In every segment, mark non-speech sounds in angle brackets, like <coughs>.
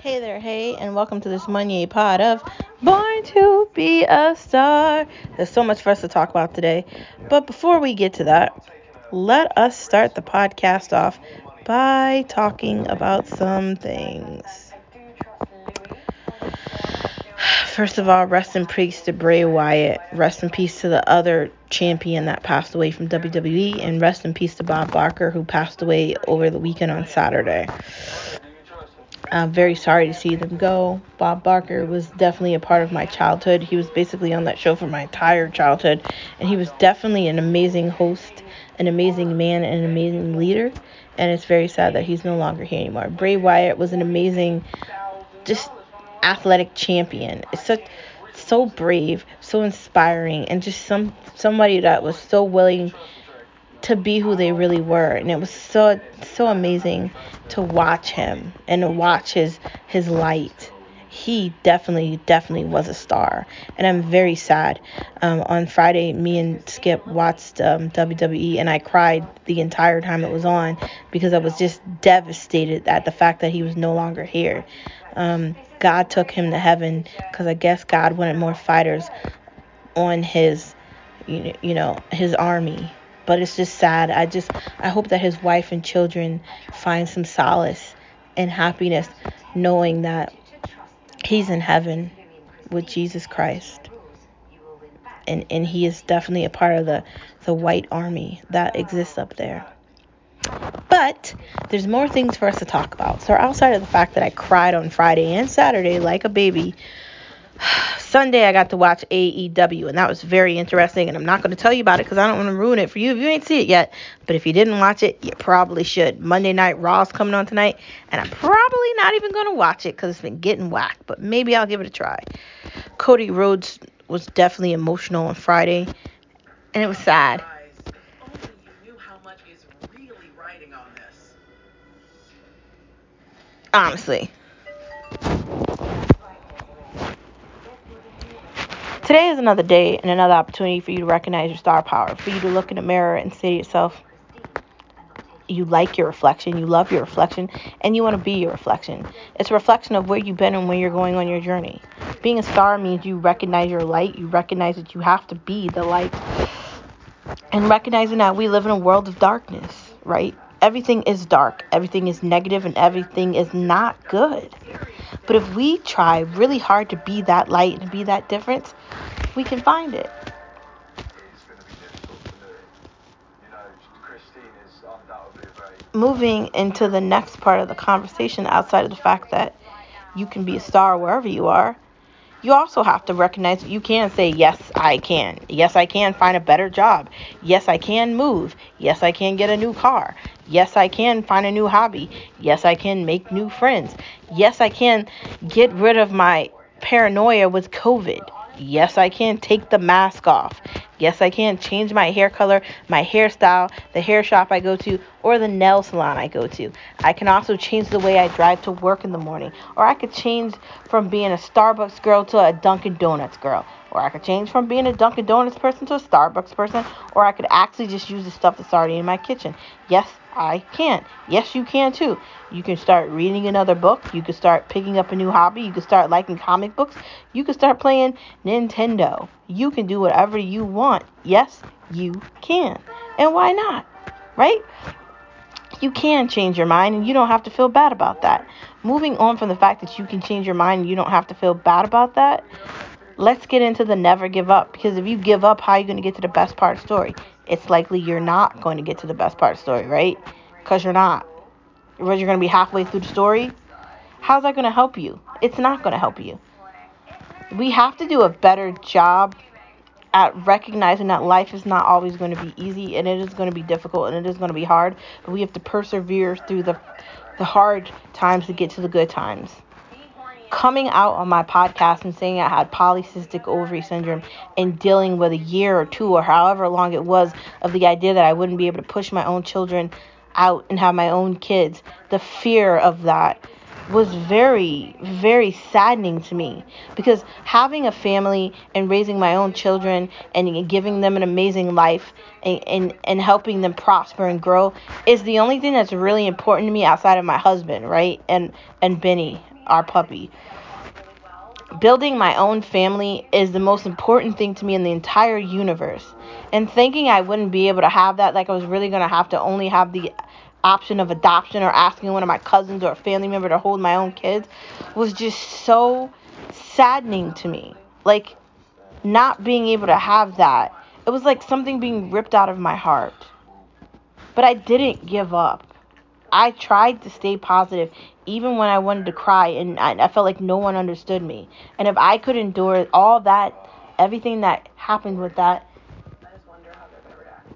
Hey there, hey, and welcome to this Monday pod of Born to Be a Star. There's so much for us to talk about today. But before we get to that, let us start the podcast off by talking about some things. First of all, rest in peace to Bray Wyatt. Rest in peace to the other champion that passed away from WWE. And rest in peace to Bob Barker, who passed away over the weekend on Saturday. I'm very sorry to see them go. Bob Barker was definitely a part of my childhood. He was basically on that show for my entire childhood, and he was definitely an amazing host, an amazing man, and an amazing leader. And it's very sad that he's no longer here anymore. Bray Wyatt was an amazing, just athletic champion. It's such so brave, so inspiring, and just some somebody that was so willing to be who they really were. And it was so so amazing to watch him and watch his his light. He definitely definitely was a star. And i'm very sad. Um, on friday me and skip watched um, wwe and i cried the entire time it was on because i was just devastated at the fact that he was no longer here. Um, god took him to heaven because i guess god wanted more fighters on his you know his army but it's just sad. I just I hope that his wife and children find some solace and happiness knowing that he's in heaven with Jesus Christ. And and he is definitely a part of the the white army that exists up there. But there's more things for us to talk about. So outside of the fact that I cried on Friday and Saturday like a baby Sunday I got to watch AEW and that was very interesting and I'm not going to tell you about it because I don't want to ruin it for you if you ain't see it yet. But if you didn't watch it, you probably should. Monday Night Raw's coming on tonight and I'm probably not even going to watch it because it's been getting whacked. But maybe I'll give it a try. Cody Rhodes was definitely emotional on Friday and it was sad. Honestly. Today is another day and another opportunity for you to recognize your star power, for you to look in the mirror and say to yourself, you like your reflection, you love your reflection, and you want to be your reflection. It's a reflection of where you've been and where you're going on your journey. Being a star means you recognize your light, you recognize that you have to be the light, and recognizing that we live in a world of darkness, right? Everything is dark, everything is negative, and everything is not good. But if we try really hard to be that light and be that difference, we can find it. Moving into the next part of the conversation, outside of the fact that you can be a star wherever you are, you also have to recognize you can say, Yes, I can. Yes, I can find a better job. Yes, I can move. Yes, I can get a new car. Yes, I can find a new hobby. Yes, I can make new friends. Yes, I can get rid of my paranoia with COVID. Yes, I can take the mask off. Yes, I can change my hair color, my hairstyle, the hair shop I go to, or the nail salon I go to. I can also change the way I drive to work in the morning. Or I could change from being a Starbucks girl to a Dunkin' Donuts girl. Or I could change from being a Dunkin' Donuts person to a Starbucks person. Or I could actually just use the stuff that's already in my kitchen. Yes, I can. Yes, you can too. You can start reading another book. You can start picking up a new hobby. You can start liking comic books. You can start playing Nintendo. You can do whatever you want. Yes, you can. And why not? Right? You can change your mind and you don't have to feel bad about that. Moving on from the fact that you can change your mind and you don't have to feel bad about that, let's get into the never give up. Because if you give up, how are you going to get to the best part of the story? It's likely you're not going to get to the best part of the story, right? Because you're not. You're going to be halfway through the story. How's that going to help you? It's not going to help you. We have to do a better job at recognizing that life is not always going to be easy and it is going to be difficult and it is going to be hard, but we have to persevere through the the hard times to get to the good times coming out on my podcast and saying I had polycystic ovary syndrome and dealing with a year or two or however long it was of the idea that I wouldn't be able to push my own children out and have my own kids, the fear of that was very, very saddening to me because having a family and raising my own children and giving them an amazing life and, and, and helping them prosper and grow is the only thing that's really important to me outside of my husband, right? And and Benny our puppy. Building my own family is the most important thing to me in the entire universe. And thinking I wouldn't be able to have that, like I was really going to have to only have the option of adoption or asking one of my cousins or a family member to hold my own kids, was just so saddening to me. Like, not being able to have that, it was like something being ripped out of my heart. But I didn't give up. I tried to stay positive even when I wanted to cry and I, I felt like no one understood me. And if I could endure all that, everything that happened with that, I just wonder how they're gonna react.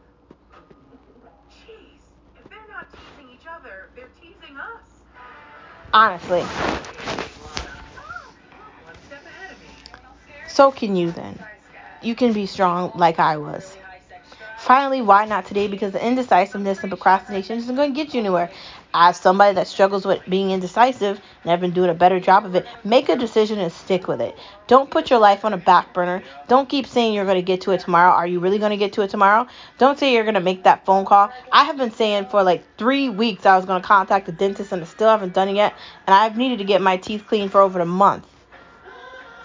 Jeez, if they're not teasing each other, they're teasing us. honestly, One step ahead of me. so can you then. You can be strong like I was. Finally, why not today? Because the indecisiveness and procrastination isn't going to get you anywhere. As somebody that struggles with being indecisive and I've been doing a better job of it, make a decision and stick with it. Don't put your life on a back burner. Don't keep saying you're going to get to it tomorrow. Are you really going to get to it tomorrow? Don't say you're going to make that phone call. I have been saying for like three weeks I was going to contact the dentist and I still haven't done it yet. And I've needed to get my teeth cleaned for over a month.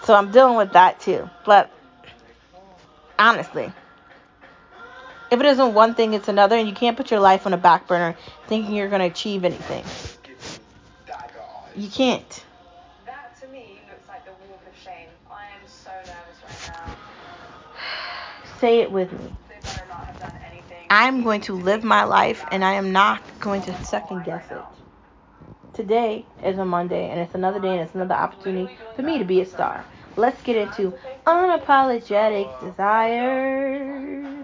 So I'm dealing with that too. But honestly, if it isn't one thing, it's another, and you can't put your life on a back burner thinking you're going to achieve anything. You can't. That to me looks like the walk of shame. I am so nervous right now. Say it with me. They better not have done anything. I'm going to live my life, and I am not going to second guess it. Today is a Monday, and it's another day, and it's another opportunity for me to be a star. Let's get into unapologetic desires.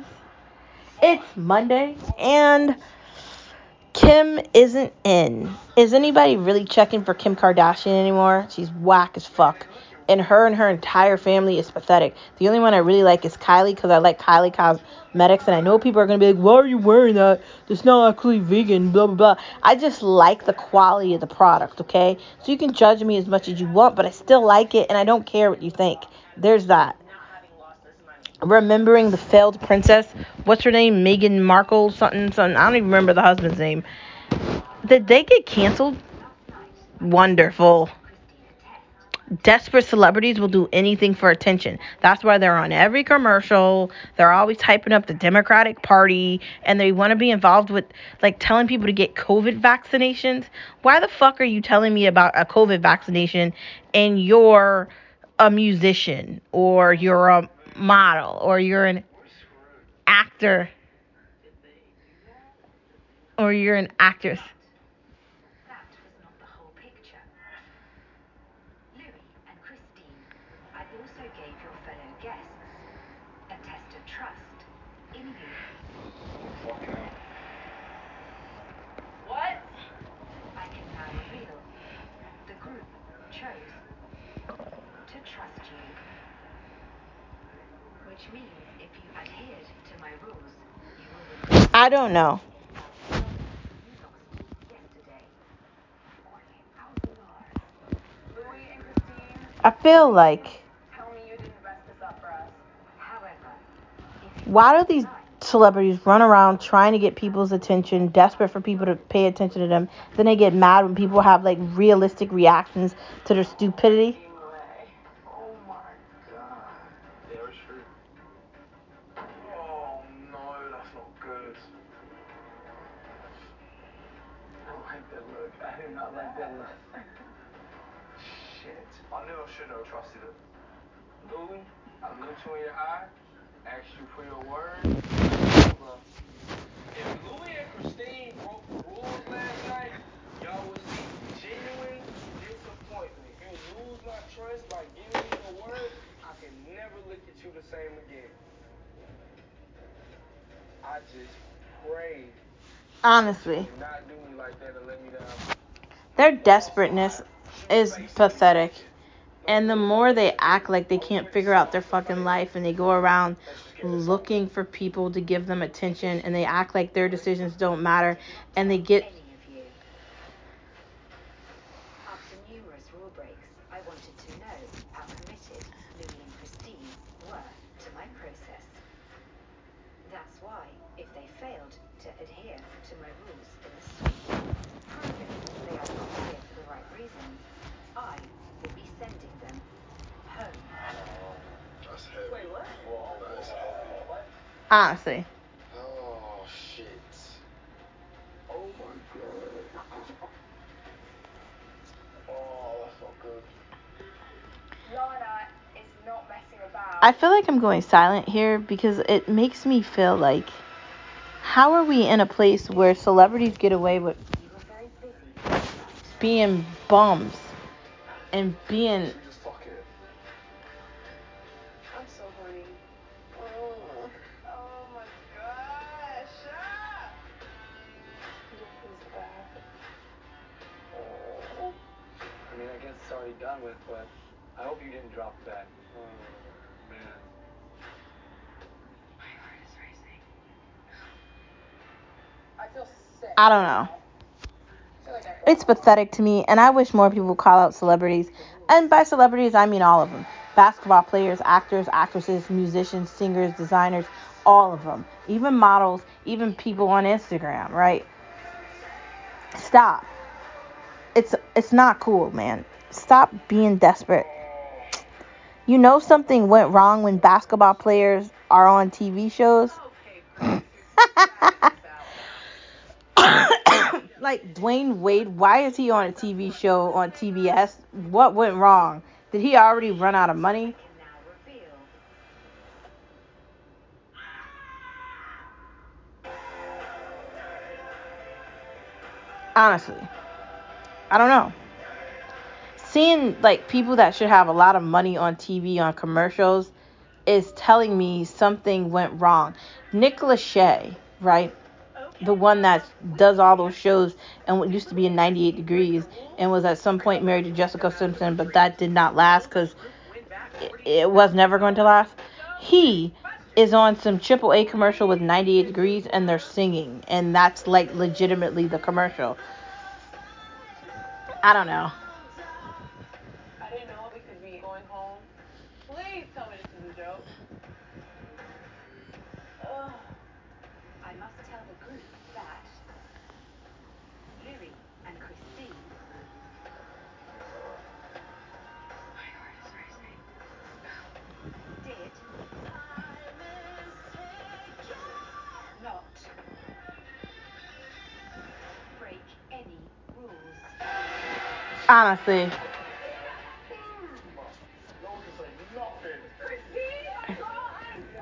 It's Monday, and Kim isn't in. Is anybody really checking for Kim Kardashian anymore? She's whack as fuck. And her and her entire family is pathetic. The only one I really like is Kylie because I like Kylie Cosmetics. And I know people are going to be like, why are you wearing that? It's not actually vegan, blah, blah, blah. I just like the quality of the product, okay? So you can judge me as much as you want, but I still like it and I don't care what you think. There's that remembering the failed princess. What's her name? Meghan Markle, something, something. I don't even remember the husband's name. Did they get canceled? Wonderful. Desperate celebrities will do anything for attention. That's why they're on every commercial. They're always hyping up the Democratic Party and they want to be involved with like telling people to get COVID vaccinations. Why the fuck are you telling me about a COVID vaccination and you're a musician or you're a model or you're an actor or you're an actress. That was not the whole picture. Louis and Christine, I also gave your fellow guests a test of trust in you. What? I can now reveal the group chose to trust you. Which means if you adhered to my rules, you will win. I don't know. I feel like why do these celebrities run around trying to get people's attention, desperate for people to pay attention to them? Then they get mad when people have like realistic reactions to their stupidity. Down. their desperateness is pathetic. And the more they act like they can't figure out their fucking life and they go around looking for people to give them attention and they act like their decisions don't matter and they get any of you. After numerous rule breaks, I wanted to know how committed Louis and Christine were to my process. That's why, if they failed to adhere to my rules in the suite, proving they are not here for the right reasons, I will be sending them home. That's heavy. Wait, what? That is heavy. Ah, Honestly. Oh shit. Oh my god. Oh, that's not good. Lana is not messing about. I feel like I'm going silent here because it makes me feel like how are we in a place where celebrities get away with You were very busy. being bums and being I don't know. It's pathetic to me, and I wish more people would call out celebrities. And by celebrities, I mean all of them basketball players, actors, actresses, musicians, singers, designers, all of them. Even models, even people on Instagram, right? Stop. It's it's not cool, man. Stop being desperate. You know something went wrong when basketball players are on TV shows? <laughs> Okay, Chris, you're dragging this out now. Like Dwyane Wade, why is he on a TV show on TBS? What went wrong? Did he already run out of money? Honestly, I don't know. Seeing like people that should have a lot of money on TV on commercials is telling me something went wrong. Nick Lachey, right? The one that does all those shows and what used to be in 98 Degrees and was at some point married to Jessica Simpson, but that did not last because it, it was never going to last. He is on some triple A commercial with 98 Degrees and they're singing, and that's like legitimately the commercial. I don't know. Honestly.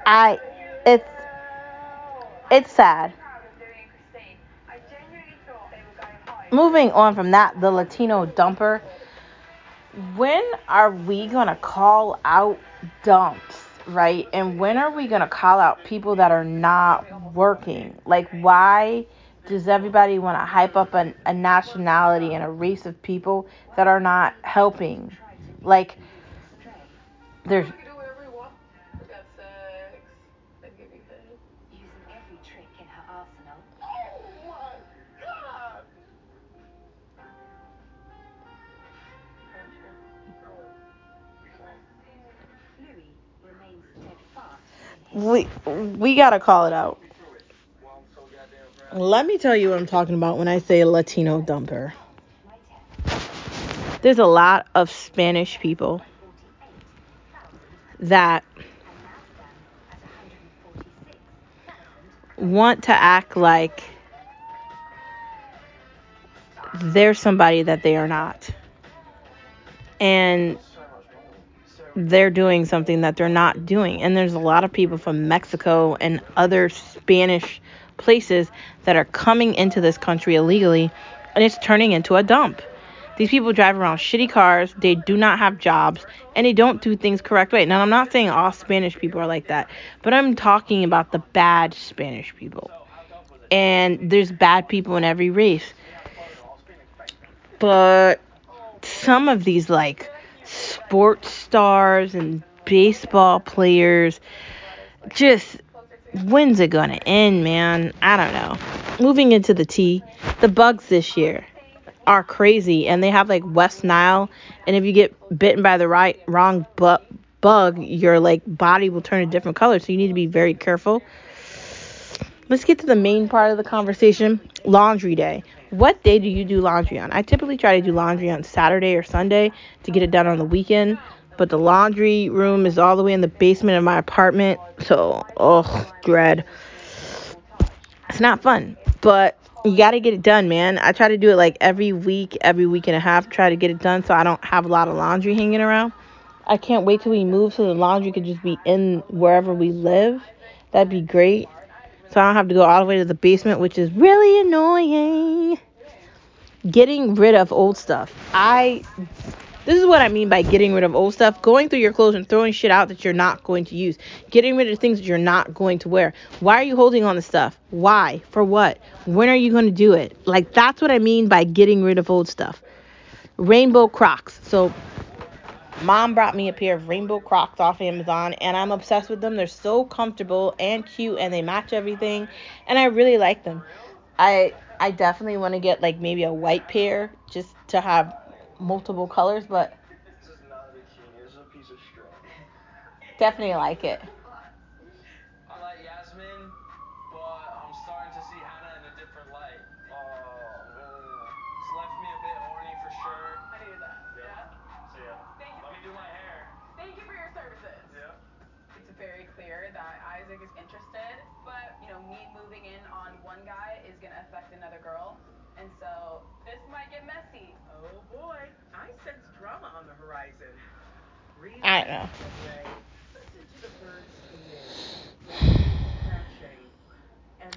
I it's it's sad. Moving on from that, the Latino dumper. When are we gonna call out dumps, right? And when are we gonna call out people that are not working? Like, why does everybody want to hype up an, a nationality and a race of people that are not helping? Like, there's We can do whatever we want. We got sex. I give you head. using every trick in her arsenal. Oh my god. Louis remains steadfast in his we we gotta call it out. Well, I'm so goddamn proud. Let me tell you what I'm talking about when I say Latino dumper. There's a lot of Spanish people that and now stands at 146,000 want to act like they're somebody that they are not. And they're doing something that they're not doing. And there's a lot of people from Mexico and other Spanish places that are coming into this country illegally, and it's turning into a dump. These people drive around shitty cars, they do not have jobs, and they don't do things correct way. Now, I'm not saying all Spanish people are like that, but I'm talking about the bad Spanish people. And there's bad people in every race. But some of these like sports stars and baseball players just when's it gonna end man? I don't know. Moving into the T, the bugs this year are crazy and they have like west nile and if you get bitten by the right wrong bu- bug your like body will turn a different color so you need to be very careful. Let's get to the main part of the conversation laundry day. What day do you do laundry on? I typically try to do laundry on Saturday or Sunday to get it done on the weekend, but the laundry room is all the way in the basement of my apartment, so oh, dread. It's not fun, but you got to get it done, man. I try to do it like every week, every week and a half, try to get it done so I don't have a lot of laundry hanging around. I can't wait till we move so the laundry could just be in wherever we live. That'd be great. So I don't have to go all the way to the basement, which is really annoying. Getting rid of old stuff. I this is what I mean by getting rid of old stuff. Going through your clothes and throwing shit out that you're not going to use. Getting rid of things that you're not going to wear. Why are you holding on to stuff? Why? For what? When are you going to do it? Like that's what I mean by getting rid of old stuff. Rainbow Crocs. So Mom brought me a pair of rainbow Crocs off Amazon, and I'm obsessed with them. They're so comfortable and cute, and they match everything, and I really like them. I I definitely want to get like maybe a white pair just to have multiple colors, but This is not a bikini. This a piece of string. definitely like it. And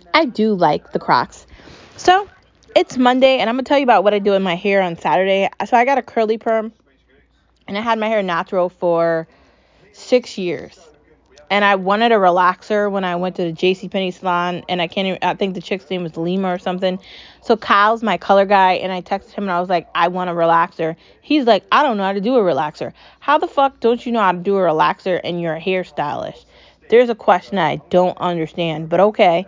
the I do like the Crocs. So it's Monday, and I'm gonna tell you about what I do in my hair on Saturday. So I got a curly perm, and I had my hair natural for six years. And I wanted a relaxer when I went to the J.C. Penney salon, and I can't. Even, I think the chick's name was Lima or something. So Kyle's my color guy, and I texted him and I was like, I want a relaxer. He's like, I don't know how to do a relaxer. How the fuck don't you know how to do a relaxer and you're a hairstylist? There's a question I don't understand, but okay.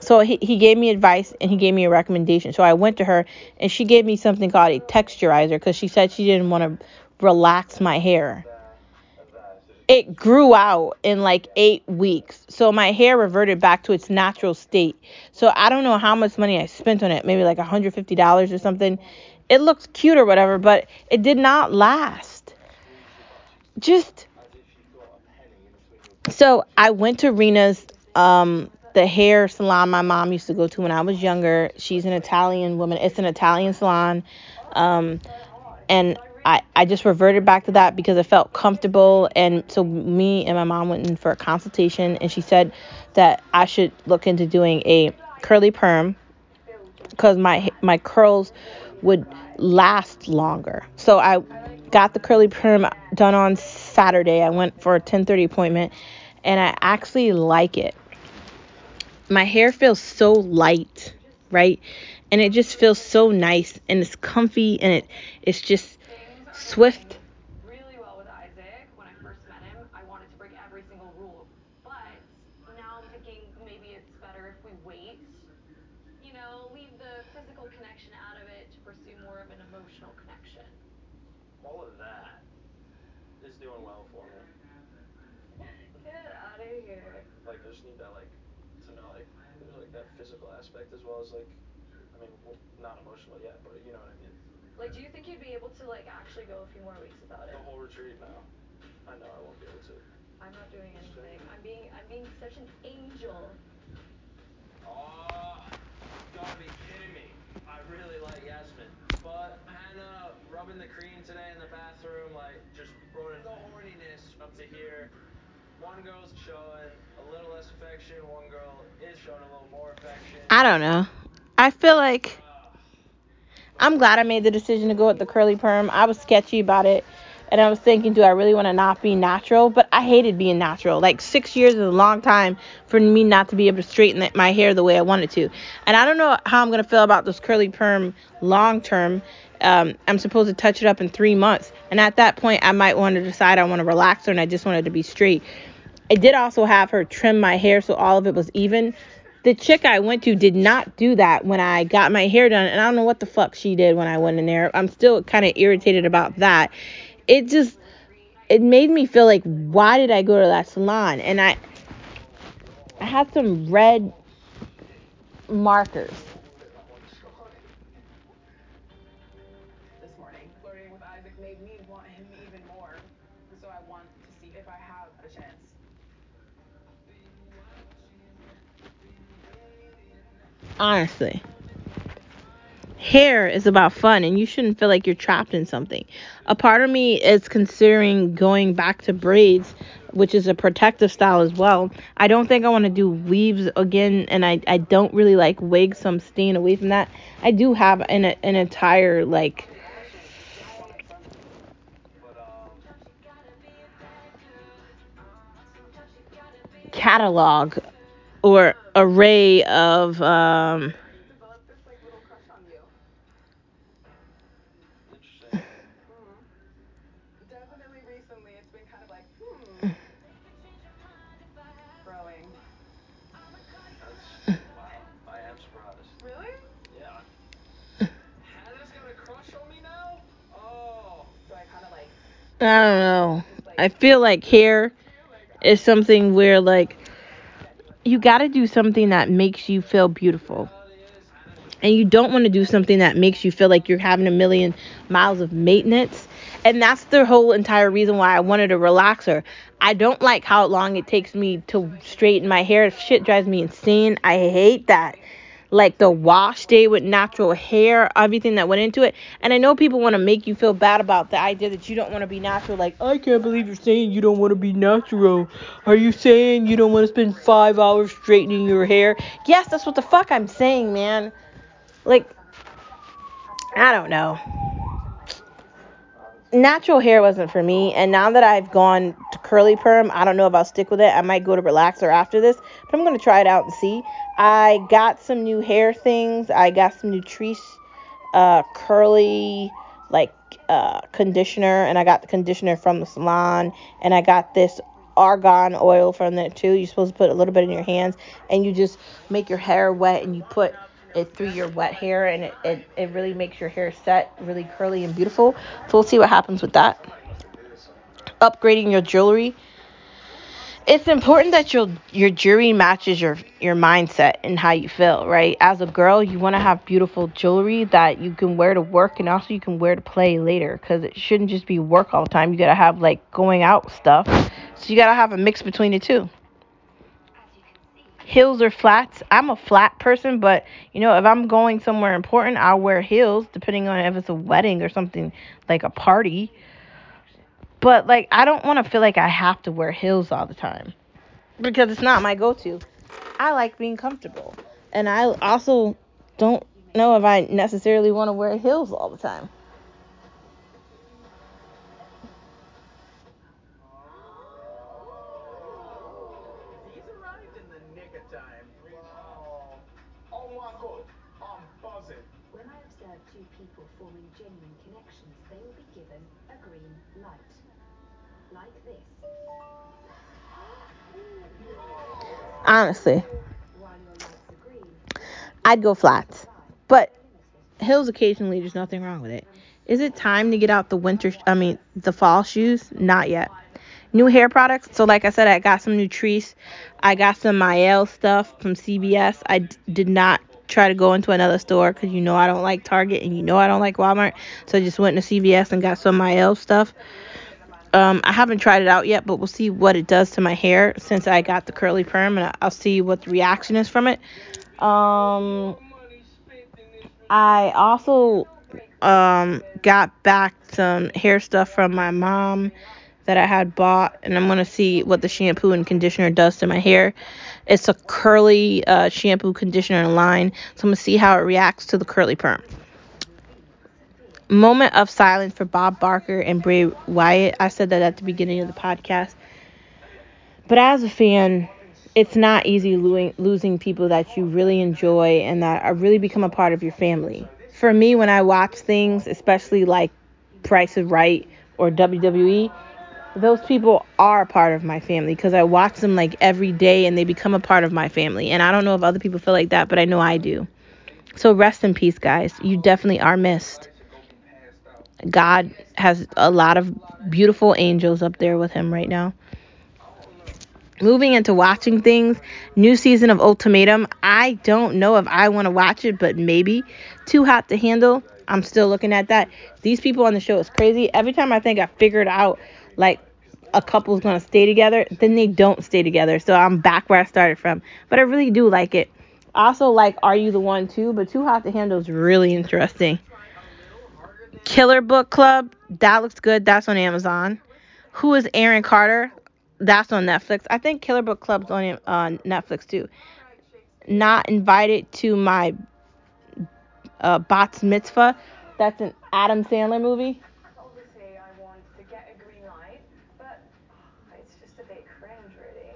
So he, he gave me advice and he gave me a recommendation. So I went to her and she gave me something called a texturizer because she said she didn't want to relax my hair. It grew out in like eight weeks. So my hair reverted back to its natural state. So I don't know how much money I spent on it, maybe like $150 or something. It looks cute or whatever, but it did not last. Just so I went to Rena's, um, the hair salon my mom used to go to when I was younger. She's an Italian woman. It's an Italian salon. Um, and I, I just reverted back to that because it felt comfortable. And so me and my mom went in for a consultation, and she said that I should look into doing a curly perm because my my curls would last longer. So I got the curly perm done on Saturday. I went for a 10:30 appointment, and I actually like it. My hair feels so light, right? And it just feels so nice and it's comfy and it it's just swift. really well with Isaac. When I first met him, I wanted to break every single rule. But now I'm thinking maybe it's better if we wait. You know, leave the physical connection out of it to pursue more of an emotional connection. All of that is doing well for me. Get out of here. Like, I just need that, like, to know, like, there's, like, that physical aspect as well as, like, I mean, well, not emotional yet, but you know what I mean. Like, do you think you'd be able to, like, actually go a few more weeks without it? The whole retreat now. I know I won't be able to. I'm not doing anything. I'm being, I'm being such an angel. Oh, you gotta be kidding me. I really like Yasmin. But Hannah rubbing the cream today in the bathroom, like, just brought in the horniness up to here. One girl's showing a little less affection, one girl is showing a little more affection. I don't know. I feel like I'm glad I made the decision to go with the curly perm. I was sketchy about it. And I was thinking, do I really want to not be natural? But I hated being natural. Like six years is a long time for me not to be able to straighten my hair the way I wanted to. And I don't know how I'm gonna feel about this curly perm long term. Um, I'm supposed to touch it up in three months, and at that point, I might want to decide I want to relax her and I just wanted to be straight. I did also have her trim my hair so all of it was even. The chick I went to did not do that when I got my hair done, and I don't know what the fuck she did when I went in there. I'm still kind of irritated about that. It just it made me feel like why did I go to that salon? And I I had some red markers. Honestly. Hair is about fun and you shouldn't feel like you're trapped in something. A part of me is considering going back to braids, which is a protective style as well. I don't think I want to do weaves again and I, I don't really like wigs, so I'm staying away from that. I do have an, an entire like catalog or array of um. I don't know. I feel like hair is something where like you got to do something that makes you feel beautiful. And you don't want to do something that makes you feel like you're having a million miles of maintenance. And that's the whole entire reason why I wanted a relaxer. I don't like how long it takes me to straighten my hair. Shit drives me insane. I hate that. Like the wash day with natural hair, everything that went into it. And I know people want to make you feel bad about the idea that you don't want to be natural. Like, I can't believe you're saying you don't want to be natural. Are you saying you don't want to spend five hours straightening your hair? Yes, that's what the fuck I'm saying, man. Like, I don't know. Natural hair wasn't for me, and now that I've gone to curly perm, I don't know if I'll stick with it. I might go to relaxer after this, but I'm gonna try it out and see. I got some new hair things. I got some Nutrice uh, curly like uh, conditioner, and I got the conditioner from the salon, and I got this argan oil from there too. You're supposed to put a little bit in your hands, and you just make your hair wet, and you put it through your wet hair, and it, it, it really makes your hair set really curly and beautiful. So we'll see what happens with that. Upgrading your jewelry. It's important that your your jewelry matches your your mindset and how you feel, right? As a girl, you want to have beautiful jewelry that you can wear to work and also you can wear to play later cuz it shouldn't just be work all the time. You got to have like going out stuff. So you got to have a mix between the two. Heels or flats. I'm a flat person, but you know, if I'm going somewhere important, I'll wear heels depending on if it's a wedding or something like a party. But like I don't want to feel like I have to wear heels all the time because it's not my go-to. I like being comfortable. And I also don't know if I necessarily want to wear heels all the time. He's arrived in the nick of time. Wow. Oh my god. I'm buzzing. When I observe two people forming genuine connections, they will be given a green light. Like this. Honestly, While your lights are green, I'd go flats. But heels occasionally, there's nothing wrong with it. Is it time to get out the winter, I mean, the fall shoes? Not yet. New hair products. So, like I said, I got some Nutrice. I got some Mielle stuff from CVS. I d- did not try to go into another store because you know I don't like Target and you know I don't like Walmart. So, I just went to CVS and got some Mielle stuff. Um, I haven't tried it out yet, but we'll see what it does to my hair since I got the curly perm, and I'll see what the reaction is from it. Um, I also um, got back some hair stuff from my mom that I had bought, and I'm gonna see what the shampoo and conditioner does to my hair. It's a curly uh, shampoo, conditioner, and line, so I'm gonna see how it reacts to the curly perm. Moment of silence for Bob Barker and Bray Wyatt. I said that at the beginning of the podcast. But as a fan, it's not easy losing, losing people that you really enjoy and that are really become a part of your family. For me, when I watch things, especially like Price is Right or WWE, those people are part of my family because I watch them like every day and they become a part of my family. And I don't know if other people feel like that, but I know I do. So rest in peace, guys. You definitely are missed. God has a lot of beautiful angels up there with him right now. Moving into watching things, new season of Ultimatum. I don't know if I want to watch it, but maybe. Too hot to handle. I'm still looking at that. These people on the show is crazy. Every time I think I figured out like a couple's gonna stay together, then they don't stay together. So I'm back where I started from. But I really do like it. I also like Are You the One too, but Too Hot to Handle is really interesting. Killer Book Club, that looks good. That's on Amazon. Who is Erin Carter? That's on Netflix. I think Killer Book Club's on uh, Netflix too. Not invited to my uh, Mitzvah. That's an Adam Sandler movie. Obviously, I want to get a green light, but it's just a bit cringe, really.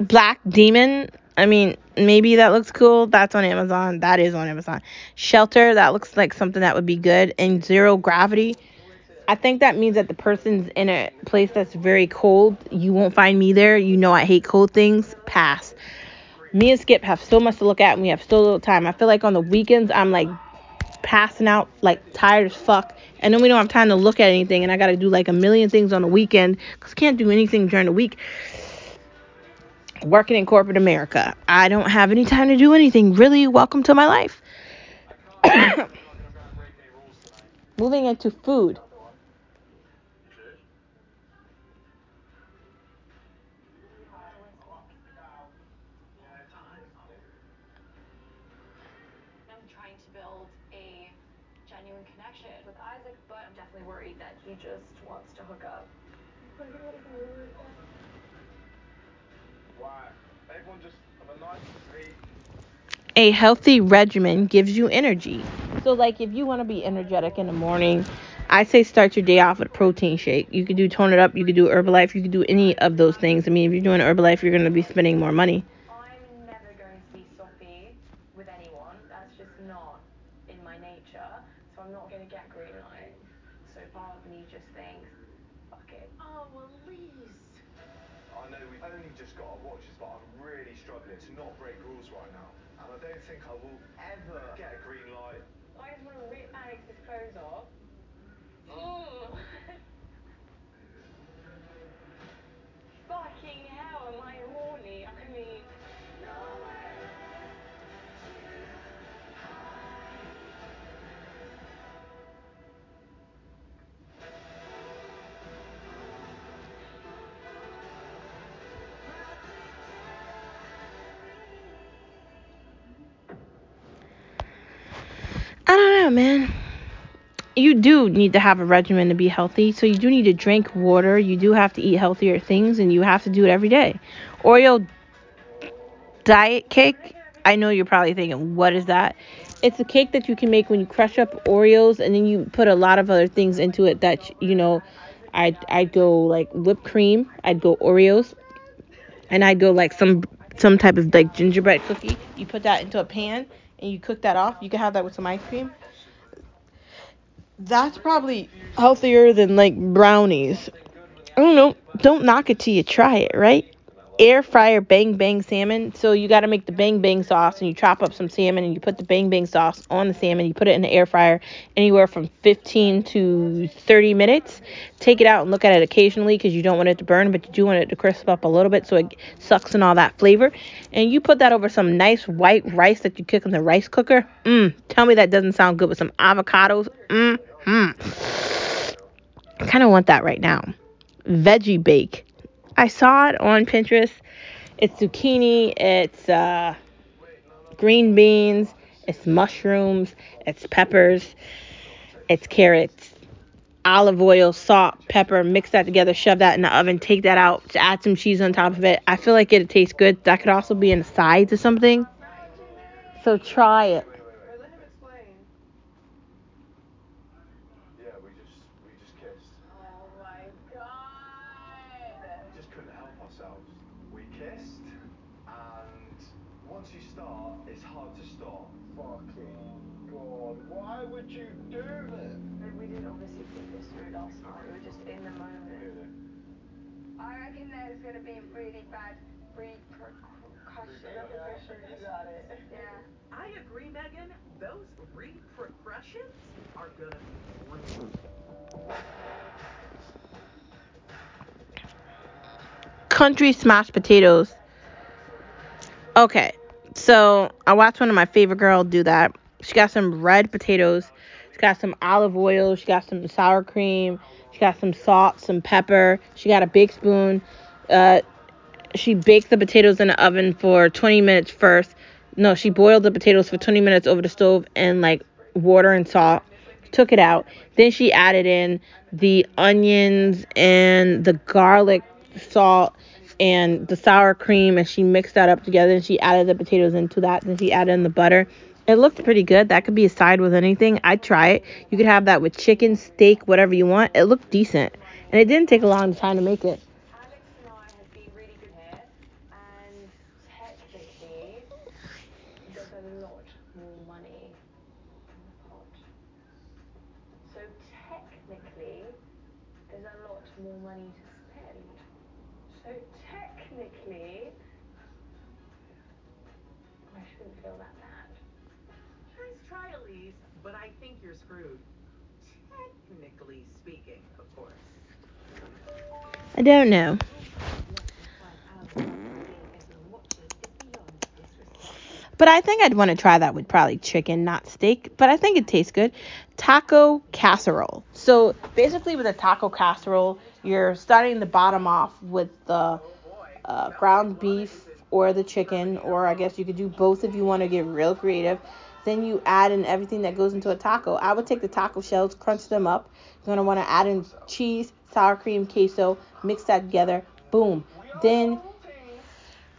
Black Demon. I mean, maybe that looks cool. That's on Amazon. That is on Amazon. Shelter. That looks like something that would be good. And Zero Gravity. I think that means that the person's in a place that's very cold. You won't find me there. You know I hate cold things. Pass. Me and Skip have so much to look at and we have so little time. I feel like on the weekends I'm like passing out, like tired as fuck. And then we don't have time to look at anything and I gotta do like a million things on the weekend I can't do anything during the week. Working in corporate America. I don't have any time to do anything. Really, welcome to my life. <coughs> Moving into food. I'm trying to build a genuine connection with Isaac, but I'm definitely worried that he just wants to hook up. A healthy regimen gives you energy. So, like, if you want to be energetic in the morning, I say start your day off with a protein shake. You could do tone it up, you could do Herbalife, you could do any of those things. I mean, if you're doing Herbalife, you're going to be spending more money. Man. You do need to have a regimen to be healthy. So, you do need to drink water. You do have to eat healthier things, and you have to do it every day. Oreo diet cake. I know you're probably thinking, what is that? It's a cake that you can make when you crush up Oreos and then you put a lot of other things into it that, you know, I'd, I'd go like whipped cream, I'd go Oreos, and I'd go like some some type of like gingerbread cookie. You put that into a pan and you cook that off. You can have that with some ice cream. That's probably healthier than like brownies. I don't know. Don't knock it till you try it, right? Air fryer bang bang salmon. So you got to make the bang bang sauce and you chop up some salmon and you put the bang bang sauce on the salmon. You put it in the air fryer anywhere from 15 to 30 minutes. Take it out and look at it occasionally because you don't want it to burn, but you do want it to crisp up a little bit so it sucks in all that flavor. And you put that over some nice white rice that you cook in the rice cooker. Mmm. Tell me that doesn't sound good with some avocados. Mmm. Mmm. I kind of want that right now. Veggie bake. I saw it on Pinterest. It's zucchini, it's uh, green beans, it's mushrooms, it's peppers, it's carrots, olive oil, salt, pepper. Mix that together, shove that in the oven, take that out, add some cheese on top of it. I feel like it tastes good. That could also be in a side to something. So try it. Wait, wait, wait. Let him explain. Yeah, we just we just kissed. Oh my god. We just couldn't help ourselves. We kissed, and once you start, it's hard to stop. Fucking God, why would you do that? And we didn't obviously think this through last night. We were just in the moment. Really. I reckon there's going to be really bad repercussions. You got it. Yeah. I agree, Megan. Those repercussions are gonna be real. Country smashed potatoes. Okay, so I watched one of my favorite girl do that. She got some red potatoes, She got some olive oil. She got some sour cream. She got some salt, some pepper. She got a big spoon. Uh, she baked the potatoes in the oven for 20 minutes first. No, she boiled the potatoes for 20 minutes over the stove and like water and salt. Took it out. Then she added in the onions and the garlic, salt, and the sour cream, and she mixed that up together. And she added the potatoes into that. Then she added in the butter. It looked pretty good. That could be a side with anything. I'd try it. You could have that with chicken, steak, whatever you want. It looked decent. And it didn't take a long time to make it. Alex and I have been really good here, and technically, there's a lot more money in the pot. So technically, there's a lot more money to spend. So technically, I shouldn't feel that bad. Nice try, Elise, but I think you're screwed. Technically speaking, of course. I don't know. But I think I'd want to try that with probably chicken, not steak. But I think it tastes good. Taco casserole. So basically, with a taco casserole, you're starting the bottom off with the uh, ground beef or the chicken, or I guess you could do both if you want to get real creative. Then you add in everything that goes into a taco. I would take the taco shells, crunch them up. You're gonna want to add in cheese, sour cream, queso, mix that together. Boom. Then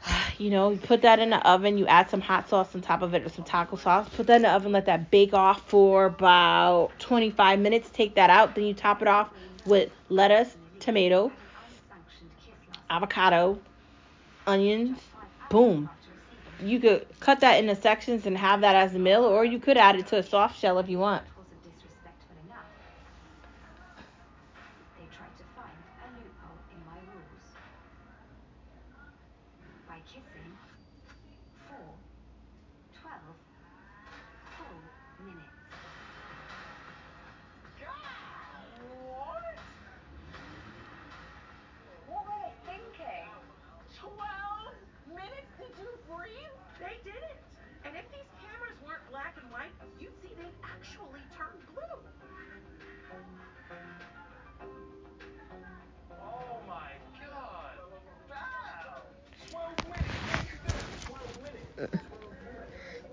<sighs> you know, you put that in the oven, you add some hot sauce on top of it or some taco sauce. Put that in the oven, let that bake off for about 25 minutes. Take that out, then you top it off with lettuce, tomato, avocado, onions. Boom. You could cut that into sections and have that as a meal, or you could add it to a soft shell if you want.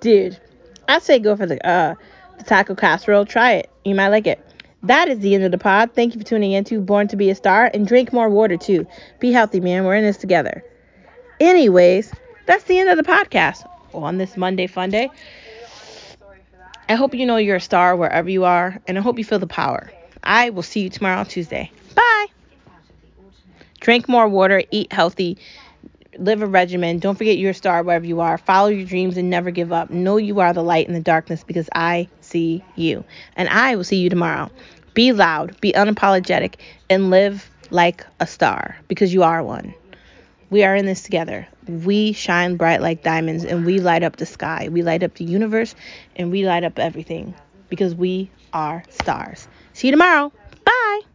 Dude, I'd say go for the uh the taco casserole. Try it. You might like it. That is the end of the pod. Thank you for tuning in to Born to Be a Star and drink more water too. Be healthy, man. We're in this together. Anyways, that's the end of the podcast on this Monday fun day. I hope you know you're a star wherever you are, and I hope you feel the power. I will see you tomorrow, Tuesday. Bye. Drink more water, eat healthy, live a regimen. Don't forget you're a star wherever you are. Follow your dreams and never give up. Know you are the light in the darkness because I see you. And I will see you tomorrow. Be loud, be unapologetic, and live like a star because you are one. We are in this together. We shine bright like diamonds and we light up the sky. We light up the universe and we light up everything because we are stars. See you tomorrow. Bye.